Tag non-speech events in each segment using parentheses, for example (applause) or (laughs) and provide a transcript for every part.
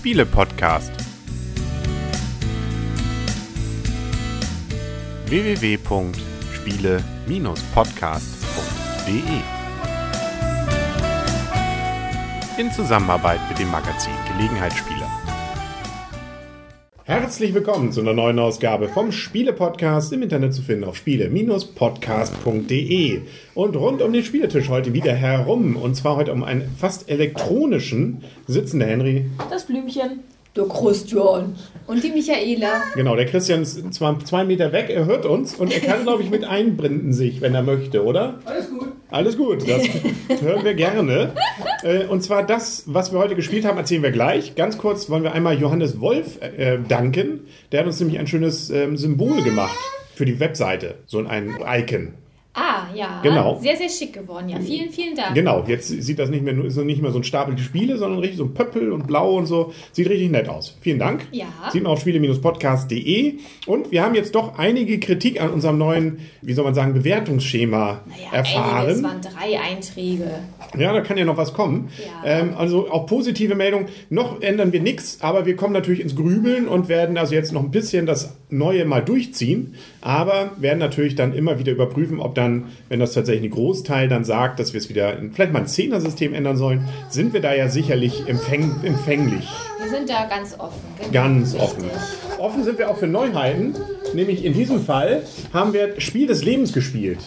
Spiele-Podcast. www.spiele-podcast.de In Zusammenarbeit mit dem Magazin Gelegenheitsspieler. Herzlich willkommen zu einer neuen Ausgabe vom Spiele-Podcast im Internet zu finden auf spiele-podcast.de. Und rund um den Spieletisch heute wieder herum. Und zwar heute um einen fast elektronischen sitzender Henry. Das Blümchen. Der Christian. Und die Michaela. Genau, der Christian ist zwar zwei Meter weg, er hört uns und er kann, glaube ich, mit einbinden sich, wenn er möchte, oder? Alles gut. Alles gut, das hören wir gerne. Äh, und zwar das, was wir heute gespielt haben, erzählen wir gleich. Ganz kurz wollen wir einmal Johannes Wolf äh, danken. Der hat uns nämlich ein schönes ähm, Symbol gemacht für die Webseite. So ein Icon. Ah, ja. Genau. Sehr, sehr schick geworden. Ja, vielen, vielen Dank. Genau, jetzt sieht das nicht mehr, ist nicht mehr so ein Stapel Spiele, sondern richtig so ein Pöppel und blau und so. Sieht richtig nett aus. Vielen Dank. Ja. Sieht man auf spiele-podcast.de. Und wir haben jetzt doch einige Kritik an unserem neuen, wie soll man sagen, Bewertungsschema Naja, erfahren. einiges waren drei Einträge. Ja, da kann ja noch was kommen. Ja. Ähm, also auch positive Meldung. Noch ändern wir nichts, aber wir kommen natürlich ins Grübeln und werden also jetzt noch ein bisschen das Neue mal durchziehen. Aber werden natürlich dann immer wieder überprüfen, ob dann, wenn das tatsächlich ein Großteil dann sagt, dass wir es wieder in vielleicht mal ein Zehner-System ändern sollen, sind wir da ja sicherlich empfäng empfänglich. Wir sind da ganz offen. Genau. Ganz offen. Offen sind wir auch für Neuheiten. Nämlich in diesem Fall haben wir Spiel des Lebens gespielt.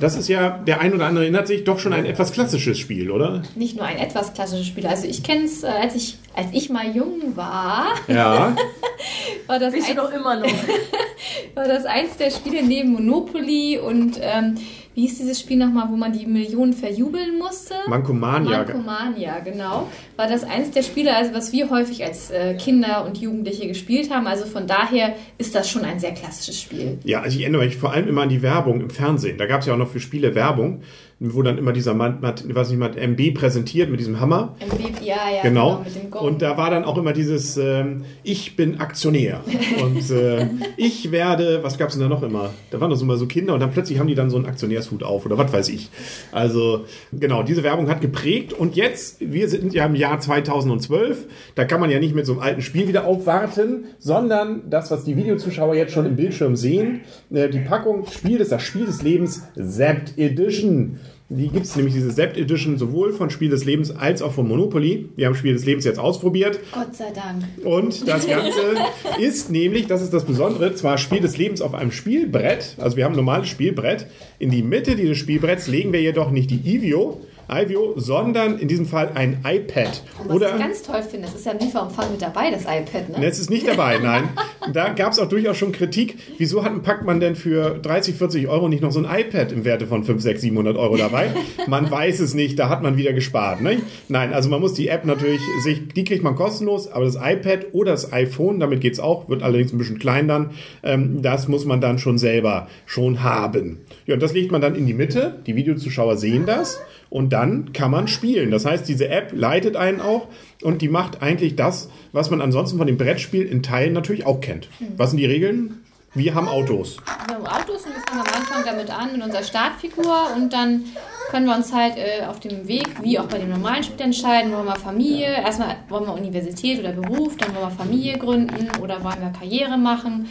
Das ist ja, der ein oder andere erinnert sich, doch schon ein etwas klassisches Spiel, oder? Nicht nur ein etwas klassisches Spiel. Also ich kenne es, äh, als ich, als ich mal jung war, Ja. (laughs) war das, Bist du ein, doch immer noch. (laughs) war das eins der Spiele neben Monopoly und ähm, wie hieß dieses Spiel nochmal, wo man die Millionen verjubeln musste? Mankomania. Mankomania, genau. War das eins der Spiele, also was wir häufig als äh, Kinder und Jugendliche gespielt haben. Also von daher ist das schon ein sehr klassisches Spiel. Ja, also ich erinnere mich vor allem immer an die Werbung im Fernsehen. Da gab es ja auch noch für Spiele Werbung, wo dann immer dieser Mann, weiß nicht, Matt MB präsentiert mit diesem Hammer. Baby, ja, ja, Genau. Gong. Und da war dann auch immer dieses ähm, Ich bin Aktionär. (laughs) Und äh, ich werde, was gab es denn da noch immer? Da waren doch so immer so Kinder und dann plötzlich haben die dann so einen Aktionärshut auf oder was weiß ich. Also genau, diese Werbung hat geprägt. Und jetzt, wir sind ja im Jahr 2012, da kann man ja nicht mit so einem alten Spiel wieder aufwarten, sondern das, was die Videozuschauer jetzt schon im Bildschirm sehen, äh, die Packung Spiel des, das Spiel des Lebens Zapped Edition. Die gibt es nämlich, diese Zapped Edition, sowohl von Spiel des Lebens als auch von Monopoly. Wir haben Spiel des Lebens jetzt ausprobiert. Gott sei Dank. Und das (laughs) Ganze ist nämlich, das ist das Besondere, zwar Spiel des Lebens auf einem Spielbrett, also wir haben ein normales Spielbrett. In die Mitte dieses Spielbretts legen wir jedoch nicht die Ivio, Ivio, sondern in diesem Fall ein iPad. Was Oder ich ganz toll finde, das ist ja im Lieferumfang mit dabei, das iPad, ne? Ne, es ist nicht dabei, nein. Da gab es auch durchaus schon Kritik. Wieso hat, packt man denn für 30, 40 Euro nicht noch so ein iPad im Werte von 5, 6, 700 Euro dabei? Man weiß es nicht, da hat man wieder gespart. Ne? Nein, also man muss die App natürlich, sich, die kriegt man kostenlos, aber das iPad oder das iPhone, damit geht's auch, wird allerdings ein bisschen klein dann, ähm, das muss man dann schon selber schon haben. Ja, und das legt man dann in die Mitte, die Videozuschauer sehen das und dann kann man spielen. Das heißt, diese App leitet einen auch und die macht eigentlich das, was man ansonsten von dem Brettspiel in Teilen natürlich auch kennt. Was sind die Regeln? Wir haben Autos. Wir haben Autos und wir fangen am Anfang damit an mit unserer Startfigur und dann können wir uns halt äh, auf dem Weg, wie auch bei dem normalen Spiel, entscheiden, wollen wir Familie, erstmal wollen wir Universität oder Beruf, dann wollen wir Familie gründen oder wollen wir Karriere machen.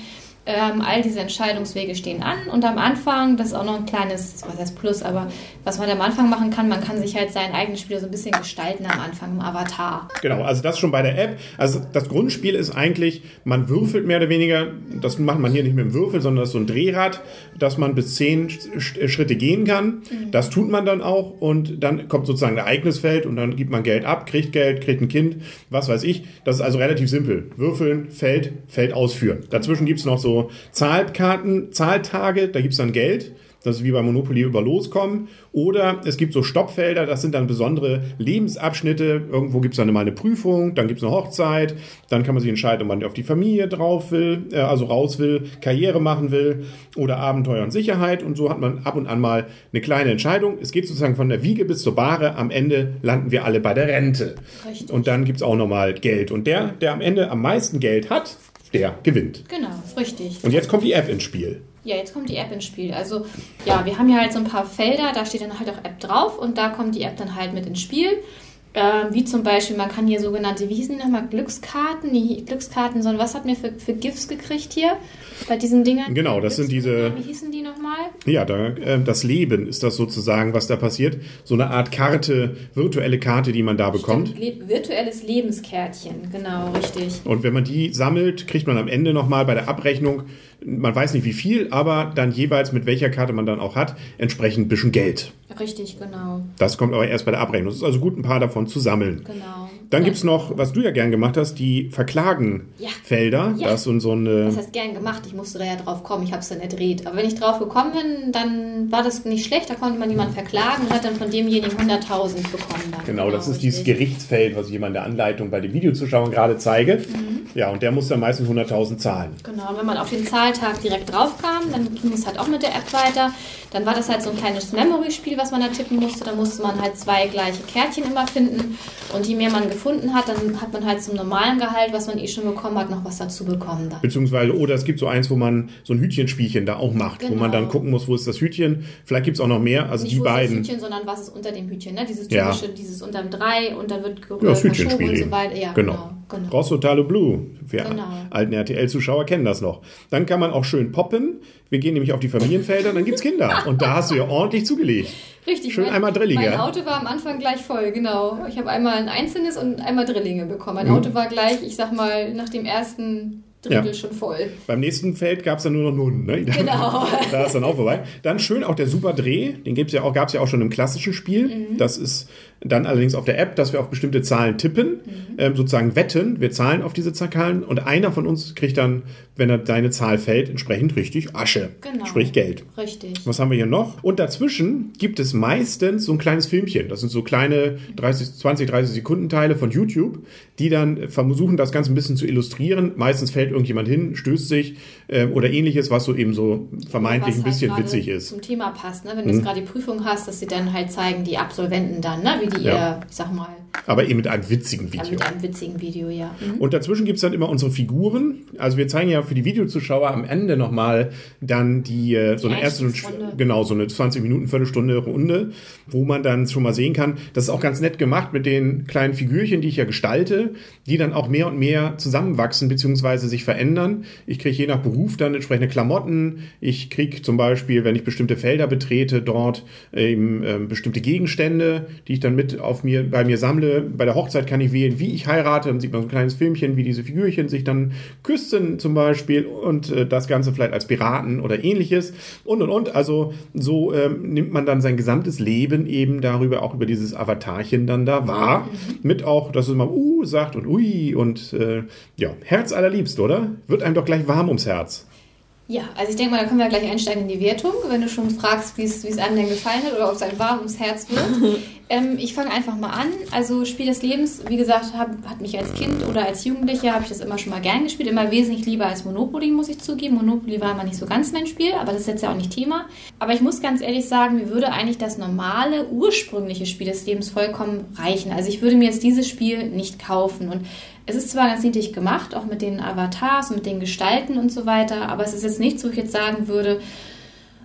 Ähm, all diese Entscheidungswege stehen an und am Anfang, das ist auch noch ein kleines, was heißt Plus, aber was man am Anfang machen kann, man kann sich halt sein eigenes Spiel so ein bisschen gestalten am Anfang im Avatar. Genau, also das schon bei der App. Also das Grundspiel ist eigentlich, man würfelt mehr oder weniger, das macht man hier nicht mit dem Würfel, sondern das ist so ein Drehrad, dass man bis zehn Sch- Schritte gehen kann. Das tut man dann auch und dann kommt sozusagen ein Ereignisfeld und dann gibt man Geld ab, kriegt Geld, kriegt ein Kind, was weiß ich. Das ist also relativ simpel. Würfeln, Feld, Feld ausführen. Dazwischen gibt's noch so Zahlkarten, Zahltage, da gibt's dann Geld. Das ist wie bei Monopoly über Loskommen. Oder es gibt so Stoppfelder, das sind dann besondere Lebensabschnitte. Irgendwo gibt es dann mal eine Prüfung, dann gibt es eine Hochzeit, dann kann man sich entscheiden, ob man auf die Familie drauf will, äh, also raus will, Karriere machen will oder Abenteuer und Sicherheit. Und so hat man ab und an mal eine kleine Entscheidung. Es geht sozusagen von der Wiege bis zur Bahre. Am Ende landen wir alle bei der Rente. Richtig. Und dann gibt es auch nochmal Geld. Und der, der am Ende am meisten Geld hat, der gewinnt. Genau, richtig. Und jetzt kommt die App ins Spiel. Ja, jetzt kommt die App ins Spiel. Also, ja, wir haben hier halt so ein paar Felder, da steht dann halt auch App drauf und da kommt die App dann halt mit ins Spiel. Ähm, wie zum Beispiel, man kann hier sogenannte, wie hießen die nochmal, Glückskarten? Nee, Glückskarten, sondern was hat mir für, für GIFs gekriegt hier bei diesen Dingen? Genau, das sind diese. Wie hießen die nochmal? Ja, da, äh, das Leben ist das sozusagen, was da passiert. So eine Art Karte, virtuelle Karte, die man da bekommt. Stimmt, le virtuelles Lebenskärtchen, genau, richtig. Und wenn man die sammelt, kriegt man am Ende nochmal bei der Abrechnung, man weiß nicht wie viel, aber dann jeweils mit welcher Karte man dann auch hat, entsprechend ein bisschen Geld. Richtig, genau. Das kommt aber erst bei der Abrechnung. Es ist also gut, ein paar davon zu sammeln. Genau. Dann Ja. gibt's noch, was du ja gern gemacht hast, die Verklagen-Felder. Ja. Das sind so eine. Das heißt gern gemacht, ich musste da ja drauf kommen, ich habe es dann erdreht. Aber wenn ich drauf gekommen bin, dann war das nicht schlecht, da konnte man jemanden verklagen und hat dann von demjenigen 100.000 bekommen. Dann. Genau, das ist dieses richtig. Gerichtsfeld, was ich immer in der Anleitung bei den Videozuschauern gerade zeige. Ja, und der muss dann meistens 100.000 zahlen. Genau, und wenn man auf den Zahltag direkt drauf kam, dann ging es halt auch mit der App weiter. Dann war das halt so ein kleines Memory-Spiel, was man da tippen musste. Da musste man halt zwei gleiche Kärtchen immer finden. Und je mehr man gefunden hat, dann hat man halt zum normalen Gehalt, was man eh schon bekommen hat, noch was dazu bekommen. Dann. Beziehungsweise, oder es gibt so eins, wo man so ein Hütchenspielchen da auch macht, wo man Genau. dann gucken muss, wo ist das Hütchen. Vielleicht gibt's auch noch mehr. Also Nicht die wo ist das beiden. Hütchen, sondern was ist unter dem Hütchen. Ne? Dieses Ja. typische, dieses unterm Drei und dann wird ge- Ja, das verschoben und so weiter. Ja, genau. genau. Genau. Rosso Talo Blue. Wir Genau. alten RTL-Zuschauer kennen das noch. Dann kann man auch schön poppen. Wir gehen nämlich auf die Familienfelder, dann gibt's Kinder. (laughs) Und da hast du ja ordentlich zugelegt. Richtig. Schön mein, einmal Drillinge. Mein Auto war am Anfang gleich voll, genau. Ich habe einmal ein einzelnes und einmal Drillinge bekommen. Mein Mhm. Auto war gleich, ich sag mal, nach dem ersten Drittel Ja. schon voll. Beim nächsten Feld gab's dann nur noch Nunnen. Ne? (laughs) Genau. (laughs) Da ist dann auch vorbei. Dann schön auch der Super Dreh. Den gibt's ja auch, gab's ja auch schon im klassischen Spiel. Mhm. Das ist dann allerdings auf der App, dass wir auf bestimmte Zahlen tippen, Mhm. ähm, sozusagen wetten. Wir zahlen auf diese Zahlen und einer von uns kriegt dann, wenn er deine Zahl fällt, entsprechend richtig Asche. Genau. Sprich Geld. Richtig. Was haben wir hier noch? Und dazwischen gibt es meistens so ein kleines Filmchen. Das sind so kleine 30, 20, 30 Sekunden Teile von YouTube, die dann versuchen, das Ganze ein bisschen zu illustrieren. Meistens fällt irgendjemand hin, stößt sich ähm, oder ähnliches, was so eben so vermeintlich Was ein bisschen halt witzig ist. Mhm. Zum Thema passt, ne? Wenn du jetzt gerade die Prüfung hast, dass sie dann halt zeigen, die Absolventen dann, ne? Wie die Ja. ihr, ich sag mal, Aber eben mit einem witzigen ja, Video. mit einem witzigen Video, ja. Mhm. Und dazwischen gibt's dann immer unsere Figuren. Also wir zeigen ja für die Videozuschauer am Ende nochmal dann die äh, so eine erste Einstiegsrunde. genau so eine 20 Minuten, Viertelstunde Runde, wo man dann schon mal sehen kann, das ist auch ganz nett gemacht mit den kleinen Figürchen, die ich ja gestalte, die dann auch mehr und mehr zusammenwachsen beziehungsweise sich verändern. Ich kriege je nach Beruf dann entsprechende Klamotten. Ich kriege zum Beispiel, wenn ich bestimmte Felder betrete, dort eben ähm, bestimmte Gegenstände, die ich dann mit auf mir bei mir sammle. Bei der Hochzeit kann ich wählen, wie ich heirate. Dann sieht man so ein kleines Filmchen, wie diese Figürchen sich dann küssen zum Beispiel und äh, das Ganze vielleicht als Piraten oder ähnliches und und und. Also so ähm, nimmt man dann sein gesamtes Leben eben darüber, auch über dieses Avatarchen dann da wahr. Mit auch, dass es mal uh sagt und ui und äh, ja, Herz allerliebst, oder? Wird einem doch gleich warm ums Herz. Ja, also ich denke mal, da können wir gleich einsteigen in die Wertung, wenn du schon fragst, wie es wie es einem denn gefallen hat oder ob es einem warm ums Herz wird. (laughs) ähm, ich fange einfach mal an. Also Spiel des Lebens, wie gesagt, hab, hat mich als Kind oder als Jugendliche, habe ich das immer schon mal gern gespielt. Immer wesentlich lieber als Monopoly, muss ich zugeben. Monopoly war immer nicht so ganz mein Spiel, aber das ist jetzt ja auch nicht Thema. Aber ich muss ganz ehrlich sagen, mir würde eigentlich das normale, ursprüngliche Spiel des Lebens vollkommen reichen. Also ich würde mir jetzt dieses Spiel nicht kaufen. Und es ist zwar ganz niedlich gemacht, auch mit den Avatars und mit den Gestalten und so weiter, aber es ist jetzt nichts, wo ich jetzt sagen würde,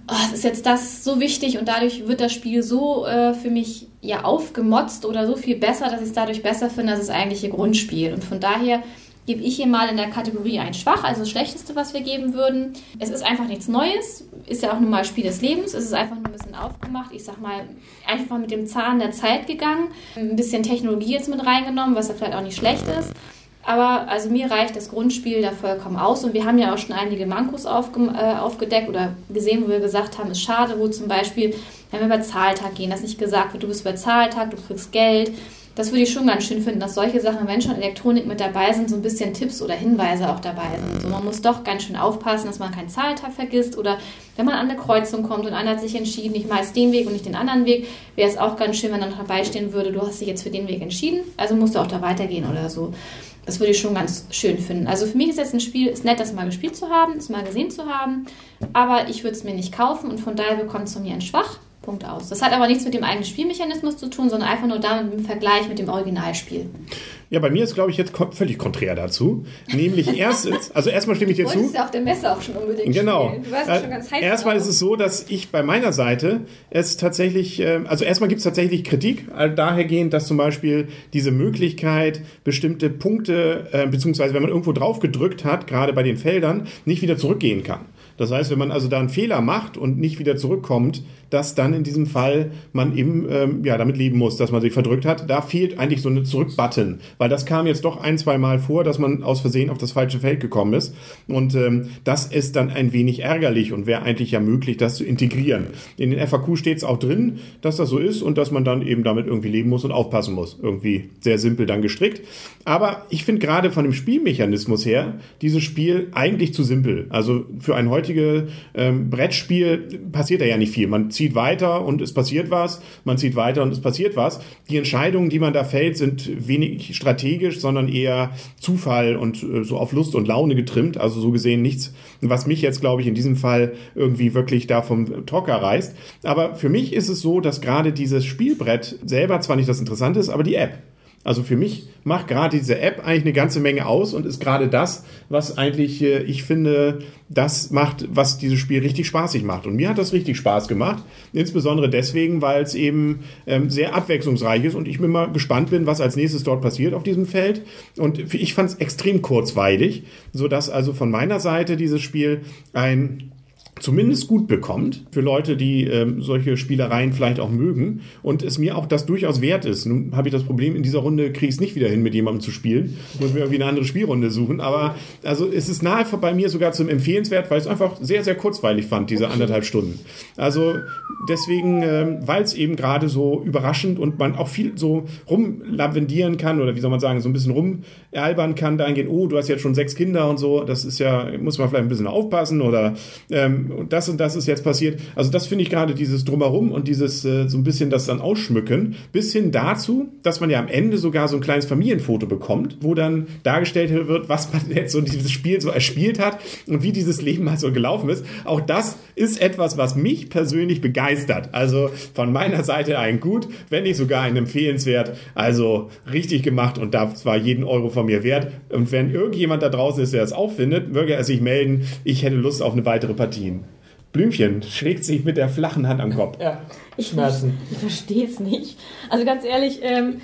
oh, es ist jetzt das so wichtig und dadurch wird das Spiel so äh, für mich ja aufgemotzt oder so viel besser, dass ich es dadurch besser finde als das eigentliche Grundspiel. Und von daher gebe ich hier mal in der Kategorie ein Schwach, also das Schlechteste, was wir geben würden. Es ist einfach nichts Neues, ist ja auch nun mal Spiel des Lebens, es ist einfach nur ein bisschen aufgemacht. Ich sag mal, einfach mit dem Zahn der Zeit gegangen, ein bisschen Technologie jetzt mit reingenommen, was ja vielleicht auch nicht schlecht ist. Aber also mir reicht das Grundspiel da vollkommen aus und wir haben ja auch schon einige Mankos aufge äh, aufgedeckt oder gesehen, wo wir gesagt haben, ist schade, wo zum Beispiel, wenn wir über Zahltag gehen, dass nicht gesagt wird, du bist über Zahltag, du kriegst Geld. Das würde ich schon ganz schön finden, dass solche Sachen, wenn schon Elektronik mit dabei sind, so ein bisschen Tipps oder Hinweise auch dabei sind. So, man muss doch ganz schön aufpassen, dass man keinen Zahltag vergisst oder wenn man an eine Kreuzung kommt und einer hat sich entschieden, ich meist den Weg und nicht den anderen Weg, wäre es auch ganz schön, wenn dann dabei stehen würde, du hast dich jetzt für den Weg entschieden, also musst du auch da weitergehen oder so. Das würde ich schon ganz schön finden. Also für mich ist jetzt ein Spiel, ist nett, das mal gespielt zu haben, es mal gesehen zu haben, aber ich würde es mir nicht kaufen und von daher bekommt es von mir ein Schwach. Punkt aus. Das hat aber nichts mit dem eigenen Spielmechanismus zu tun, sondern einfach nur damit im Vergleich mit dem Originalspiel. Ja, bei mir ist, glaube ich, jetzt völlig konträr dazu. Nämlich (laughs) erstens, also erstmal stimme ich dir Du zu. wolltest ja auf der Messe auch schon unbedingt Genau. spielen. Du warst ja schon ganz heiß erstmal drauf. ist es so, dass ich bei meiner Seite es tatsächlich, äh, also erstmal gibt es tatsächlich Kritik, also dahergehend, dass zum Beispiel diese Möglichkeit, bestimmte Punkte, äh, beziehungsweise wenn man irgendwo drauf gedrückt hat, gerade bei den Feldern, nicht wieder zurückgehen kann. Das heißt, wenn man also da einen Fehler macht und nicht wieder zurückkommt, dass dann in diesem Fall man eben ähm, ja, damit leben muss, dass man sich verdrückt hat. Da fehlt eigentlich so eine Zurück-Button, weil das kam jetzt doch ein, zwei Mal vor, dass man aus Versehen auf das falsche Feld gekommen ist. Und ähm, das ist dann ein wenig ärgerlich und wäre eigentlich ja möglich, das zu integrieren. In den FAQ steht es auch drin, dass das so ist und dass man dann eben damit irgendwie leben muss und aufpassen muss. Irgendwie sehr simpel dann gestrickt. Aber ich finde gerade von dem Spielmechanismus her dieses Spiel eigentlich zu simpel. Also für ein heutiges ähm, Brettspiel passiert da ja nicht viel. Man zieht weiter und es passiert was, man zieht weiter und es passiert was. Die Entscheidungen, die man da fällt, sind wenig strategisch, sondern eher Zufall und äh, so auf Lust und Laune getrimmt. Also so gesehen nichts, was mich jetzt, glaube ich, in diesem Fall irgendwie wirklich da vom Trocker reißt. Aber für mich ist es so, dass gerade dieses Spielbrett selber zwar nicht das Interessante ist, aber die App. Also für mich macht gerade diese App eigentlich eine ganze Menge aus und ist gerade das, was eigentlich, äh, ich finde, das macht, was dieses Spiel richtig spaßig macht. Und mir hat das richtig Spaß gemacht. Insbesondere deswegen, weil es eben ähm, sehr abwechslungsreich ist und ich mir mal gespannt bin, was als nächstes dort passiert auf diesem Feld. Und ich fand es extrem kurzweilig, sodass also von meiner Seite dieses Spiel ein zumindest gut bekommt für Leute, die ähm, solche Spielereien vielleicht auch mögen und es mir auch das durchaus wert ist. Nun habe ich das Problem, in dieser Runde kriege ich es nicht wieder hin, mit jemandem zu spielen. Ich muss mir irgendwie eine andere Spielrunde suchen. Aber also es ist nahe bei mir sogar zum Empfehlenswert, weil ich es einfach sehr, sehr kurzweilig fand, diese anderthalb Stunden. Also deswegen, ähm, weil es eben gerade so überraschend und man auch viel so rumlavendieren kann oder wie soll man sagen, so ein bisschen rumalbern kann, dahingehend, oh, du hast jetzt schon sechs Kinder und so, das ist ja, muss man vielleicht ein bisschen aufpassen oder ähm, und das und das ist jetzt passiert. Also das finde ich gerade dieses Drumherum und dieses äh, so ein bisschen das dann ausschmücken, bis hin dazu, dass man ja am Ende sogar so ein kleines Familienfoto bekommt, wo dann dargestellt wird, was man (laughs) jetzt so dieses Spiel so erspielt hat und wie dieses Leben mal so gelaufen ist. Auch das ist etwas, was mich persönlich begeistert. Also von meiner Seite ein gut, wenn nicht sogar ein empfehlenswert. Also richtig gemacht und das war jeden Euro von mir wert. Und wenn irgendjemand da draußen ist, der das auch findet, möge er sich melden. Ich hätte Lust auf eine weitere Partie. Blümchen schlägt sich mit der flachen Hand am Kopf. Ja, Ich, Schmerzen. Ich, ich verstehe es nicht. Also ganz ehrlich, ähm,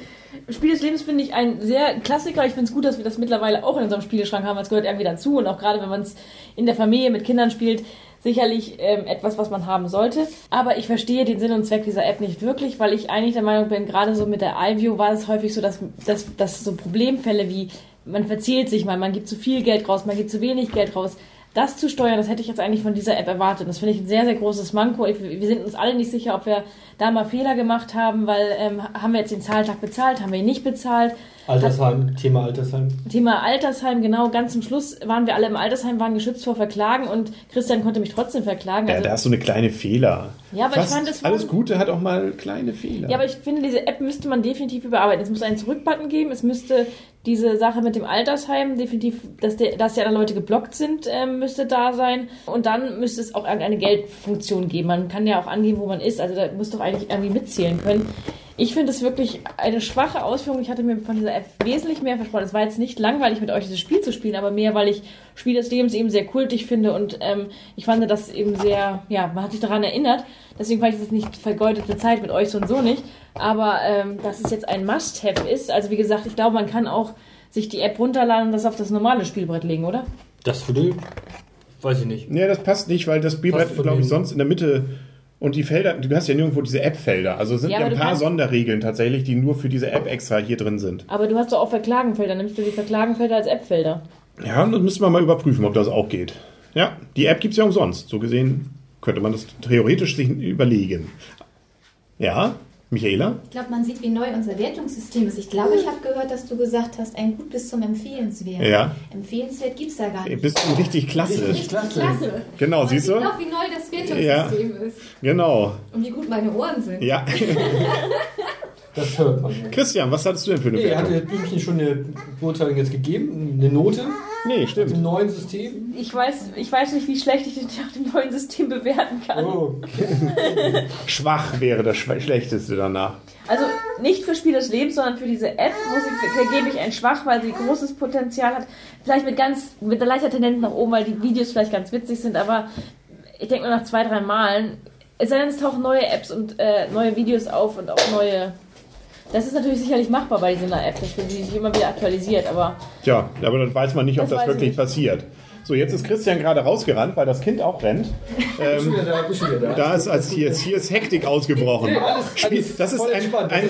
Spiel des Lebens finde ich ein sehr Klassiker. Ich finde es gut, dass wir das mittlerweile auch in unserem Spieleschrank haben. Es gehört irgendwie dazu. Und auch gerade, wenn man es in der Familie mit Kindern spielt, sicherlich ähm, etwas, was man haben sollte. Aber ich verstehe den Sinn und Zweck dieser App nicht wirklich, weil ich eigentlich der Meinung bin, gerade so mit der iView war es häufig so, dass, dass, dass so Problemfälle wie man verzählt sich mal, man gibt zu viel Geld raus, man gibt zu wenig Geld raus. Das zu steuern, das hätte ich jetzt eigentlich von dieser App erwartet. Das finde ich ein sehr, sehr großes Manko. Ich- Wir sind uns alle nicht sicher, ob wir da mal Fehler gemacht haben, weil ähm, haben wir jetzt den Zahltag bezahlt, haben wir ihn nicht bezahlt. Altersheim, Thema Altersheim. Thema Altersheim, genau, ganz zum Schluss waren wir alle im Altersheim, waren geschützt vor Verklagen und Christian konnte mich trotzdem verklagen. Ja, Also, da hast du eine kleine Fehler. Ja, aber ich Fast fand, es war- alles Gute hat auch mal kleine Fehler. ja, aber ich finde, diese App müsste man definitiv überarbeiten. Es muss einen Zurückbutton geben, es müsste diese Sache mit dem Altersheim definitiv, dass, der, dass die anderen Leute geblockt sind, ähm, müsste da sein. Und dann müsste es auch irgendeine Geldfunktion geben. Man kann ja auch angeben, wo man ist. Also da muss doch eigentlich irgendwie mitzählen können. Ich finde es wirklich eine schwache Ausführung. Ich hatte mir von dieser App wesentlich mehr versprochen. Es war jetzt nicht langweilig, mit euch dieses Spiel zu spielen, aber mehr, weil ich Spiel des Lebens eben sehr kultig finde und ähm, ich fand das eben sehr, ja, man hat sich daran erinnert. Deswegen fand ich das nicht vergeudete Zeit mit euch so und so nicht. Aber ähm, dass es jetzt ein Must-Have ist, also wie gesagt, ich glaube, man kann auch sich die App runterladen und das auf das normale Spielbrett legen, oder? Das würde, weiß ich nicht. Nee, das passt nicht, weil das Spielbrett, glaube ich, sonst in der Mitte und die Felder, du hast ja nirgendwo diese App-Felder. Also es sind Ja, ja, ein paar Sonderregeln tatsächlich, die nur für diese App extra hier drin sind. Aber du hast doch auch Verklagenfelder. Nimmst du die Verklagenfelder als App-Felder? Ja, und das müssen wir mal überprüfen, ob das auch geht. Ja, die App gibt es ja umsonst. So gesehen könnte man das theoretisch sich überlegen. Ja, Michaela? Ich glaube, man sieht, wie neu unser Wertungssystem ist. Ich glaube, ich habe gehört, dass du gesagt hast, ein Gut bis zum Empfehlenswert. Ja. Empfehlenswert gibt es da gar nicht. Bist du richtig klasse. Richtig klasse. Klasse. Genau, Man siehst sieht du? noch, wie neu das Wertungssystem ist. Genau. Und wie gut meine Ohren sind. Ja. (laughs) (laughs) Das hört man. Christian, was hattest du denn für eine Nee, er Wertung? hatte Blümchen schon eine Beurteilung jetzt gegeben, eine Note Nee, im stimmt. neuen System. Ich weiß, ich weiß nicht, wie schlecht ich den nach dem neuen System bewerten kann. Oh, (laughs) Schwach wäre das Schlechteste danach. Also nicht für Spiel des Lebens, sondern für diese App muss ich, vergebe ich ein schwach, weil sie großes Potenzial hat. Vielleicht mit ganz, mit einer leichter Tendenz nach oben, weil die Videos vielleicht ganz witzig sind, aber ich denke nur nach zwei, drei Malen, es sei denn, es tauchen neue Apps und äh, neue Videos auf und auch neue. Das ist natürlich sicherlich machbar bei dieser App, dass sie sich immer wieder aktualisiert, aber Tja, aber dann weiß man nicht, ob Das das, wirklich nicht. passiert. So, jetzt ist Christian gerade rausgerannt, weil das Kind auch rennt. (laughs) wieder da, da. Da ist als hier, hier ist Hektik ausgebrochen. Spiel, alles das ist ein, ein,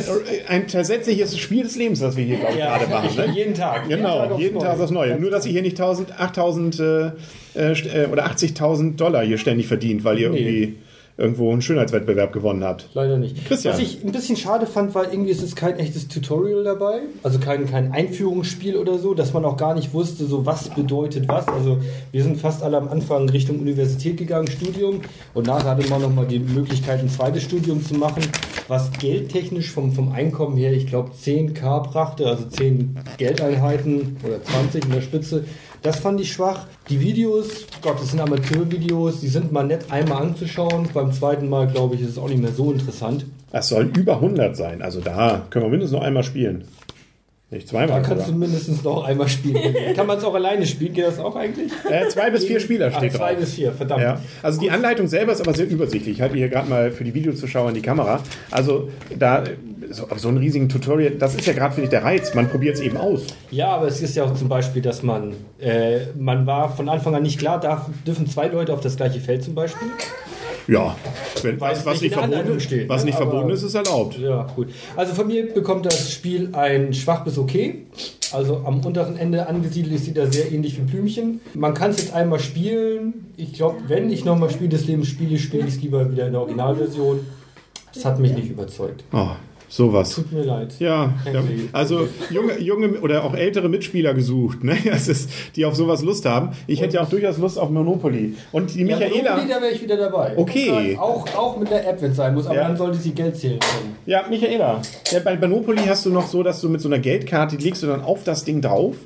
ein tatsächliches Spiel des Lebens, das wir hier ich, Ja, gerade machen. Ne? jeden Tag. Genau, jeden Tag Neue. das Neue. Nur, dass ihr hier nicht 1000, 8000 äh, äh, äh, oder 80.000 Dollar hier ständig verdient, weil ihr Nee. irgendwie irgendwo einen Schönheitswettbewerb gewonnen habt. Leider nicht. Christian. Was ich ein bisschen schade fand, war irgendwie ist es kein echtes Tutorial dabei. Also kein, kein Einführungsspiel oder so, dass man auch gar nicht wusste, so was bedeutet was. Also wir sind fast alle am Anfang Richtung Universität gegangen, Studium. Und nachher hatte man nochmal die Möglichkeit, ein zweites Studium zu machen, was geldtechnisch vom, vom Einkommen her, ich glaube, 10k brachte, also 10 Geldeinheiten oder 20 in der Spitze. Das fand ich schwach. Die Videos, Gott, das sind Amateurvideos, die sind mal nett einmal anzuschauen. Beim zweiten Mal, glaube ich, ist es auch nicht mehr so interessant. Das soll über 100 sein. Also da können wir mindestens noch einmal spielen. Nicht Da zweimal. kannst du sogar. mindestens noch einmal spielen. (laughs) Kann man es auch alleine spielen? Geht das auch eigentlich? Äh, zwei bis vier Spieler Ach, steht zwei drauf. bis vier, verdammt. Ja, also die Anleitung selber ist aber sehr übersichtlich. Ich halte hier gerade mal für die Videozuschauer in die Kamera. Also da so, so ein riesigen Tutorial, das ist ja gerade finde ich der Reiz. Man probiert es eben aus. Ja, aber es ist ja auch zum Beispiel, dass man, äh, man war von Anfang an nicht klar, darf, dürfen zwei Leute auf das gleiche Feld zum Beispiel. Ja, wenn, was, was nicht verboten, steht, was ne? nicht Aber- verboten ist, ist erlaubt. Ja, gut. Also von mir bekommt das Spiel ein schwach bis okay. Also am unteren Ende angesiedelt ist sie da sehr ähnlich wie Blümchen. Man kann es jetzt einmal spielen. Ich glaube, wenn ich nochmal Spiel des Lebens spiele, spiele ich es lieber wieder in der Originalversion. Das hat mich nicht überzeugt. Oh, sowas. Tut mir leid. Ja, ja, also junge, junge oder auch ältere Mitspieler gesucht, ne? Das ist, die auf sowas Lust haben. Ich hätte ja auch durchaus Lust auf Monopoly. Und die Ja, Michaela. Monopoly, da wäre ich wieder dabei. Okay. Auch, auch mit der App, wenn es sein muss, aber Ja. dann sollte sie Geld zählen können. Ja, Michaela. Bei Monopoly hast du noch so, dass du mit so einer Geldkarte, die legst du dann auf das Ding drauf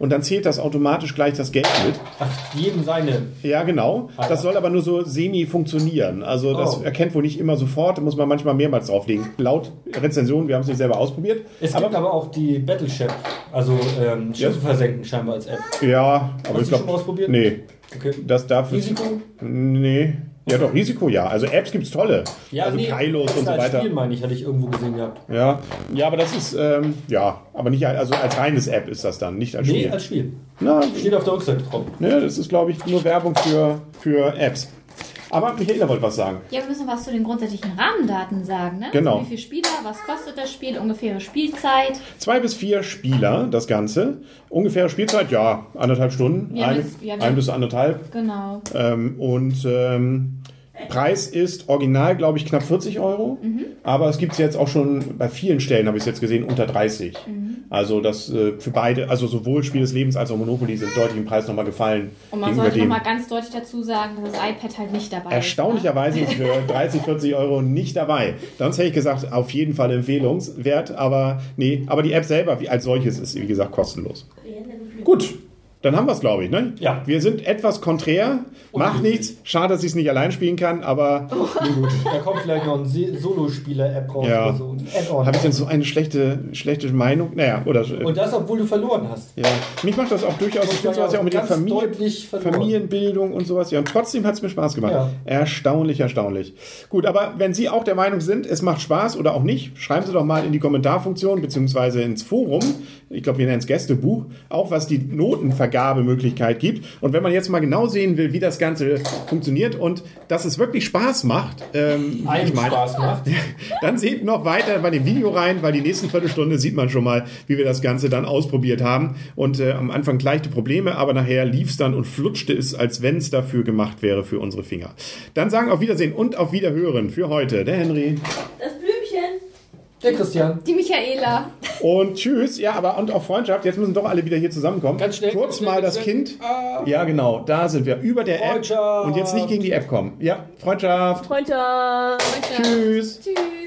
und dann zählt das automatisch gleich das Geld mit. Ach, jedem seine. Ja, genau. Ah, Das soll aber nur so semi funktionieren. Also das Oh. erkennt wohl nicht immer sofort, da muss man manchmal mehrmals drauflegen. Laut Rezension, wir haben es nicht selber ausprobiert. Es gibt aber auch die Battle Ship, also ähm, Schiffe Ja. versenken scheinbar als App. Ja, aber Hast ich glaube. ausprobiert? Nee. Okay. Das darf Risiko? Nee. Ja, doch, Risiko ja. Also Apps gibt's tolle. also nee, Kailos und so als weiter. Spiel, meine ich, hatte ich irgendwo gesehen gehabt. Ja. ja, aber das ist, ähm, ja, aber nicht, also als reines App ist das dann, nicht als Nee, Spiel. als Spiel. Na, Steht auf der Rückseite drauf. ne, das ist, glaube ich, nur Werbung für, für Apps. Aber Michaela wollte was sagen. Ja, wir müssen was zu den grundsätzlichen Rahmendaten sagen, ne? Genau. Also wie viele Spieler, was kostet das Spiel, ungefähre Spielzeit. Zwei bis vier Spieler, das Ganze. Ungefähre Spielzeit, ja, anderthalb Stunden. Jetzt- wir haben ein bis anderthalb. Genau. Ähm, und ähm, Preis ist original, glaube ich, knapp 40 Euro. Mhm. Aber es gibt es jetzt auch schon bei vielen Stellen, habe ich es jetzt gesehen, unter 30. Mhm. Also das äh, für beide, also sowohl Spiel des Lebens als auch Monopoly sind deutlich im Preis nochmal gefallen. Und man sollte nochmal ganz deutlich dazu sagen, dass das iPad halt nicht dabei Erstaunlicherweise ist für (laughs) 30, 40 Euro nicht dabei. Sonst hätte ich gesagt, auf jeden Fall empfehlungswert, aber nee, aber die App selber wie als solches ist, wie gesagt, kostenlos. Gut, dann haben wir es, glaube ich, ne? Ja. Wir sind etwas konträr, macht nichts. Schade, dass ich es nicht allein spielen kann, aber (laughs) nun gut. Da kommt vielleicht noch ein Solospieler-App raus Ja. so. Habe ich denn so eine schlechte, schlechte Meinung? Naja, oder. Und das, obwohl du verloren hast. ja. Mich macht das auch durchaus. Ich finde sowas ja auch mit der Familie. Familienbildung und sowas. Ja, und trotzdem hat es mir Spaß gemacht. Ja. Erstaunlich, erstaunlich. Gut, aber wenn Sie auch der Meinung sind, es macht Spaß oder auch nicht, schreiben Sie doch mal in die Kommentarfunktion beziehungsweise ins Forum. Ich glaube, wir nennen es Gästebuch, auch was die Notenvergabemöglichkeit gibt. Und wenn man jetzt mal genau sehen will, wie das Ganze funktioniert und dass es wirklich Spaß macht, ähm, ich meine, Spaß macht. (laughs) dann seht noch weiter bei dem Video rein, weil die nächsten Viertelstunde sieht man schon mal, wie wir das Ganze dann ausprobiert haben. Und äh, am Anfang leichte Probleme, aber nachher lief es dann und flutschte es, als wenn es dafür gemacht wäre für unsere Finger. Dann sagen auf Wiedersehen und auf Wiederhören für heute der Henry. Der Christian. Die Michaela. Und tschüss. Ja, aber und auf Freundschaft. Jetzt müssen doch alle wieder hier zusammenkommen. Ganz schnell, Kurz ganz mal das schnell. Kind. Ah. Ja, genau. Da sind wir. Über der App. Freundschaft. Und jetzt nicht gegen die App kommen. Ja, Freundschaft. Freundschaft. Tschüss. Tschüss.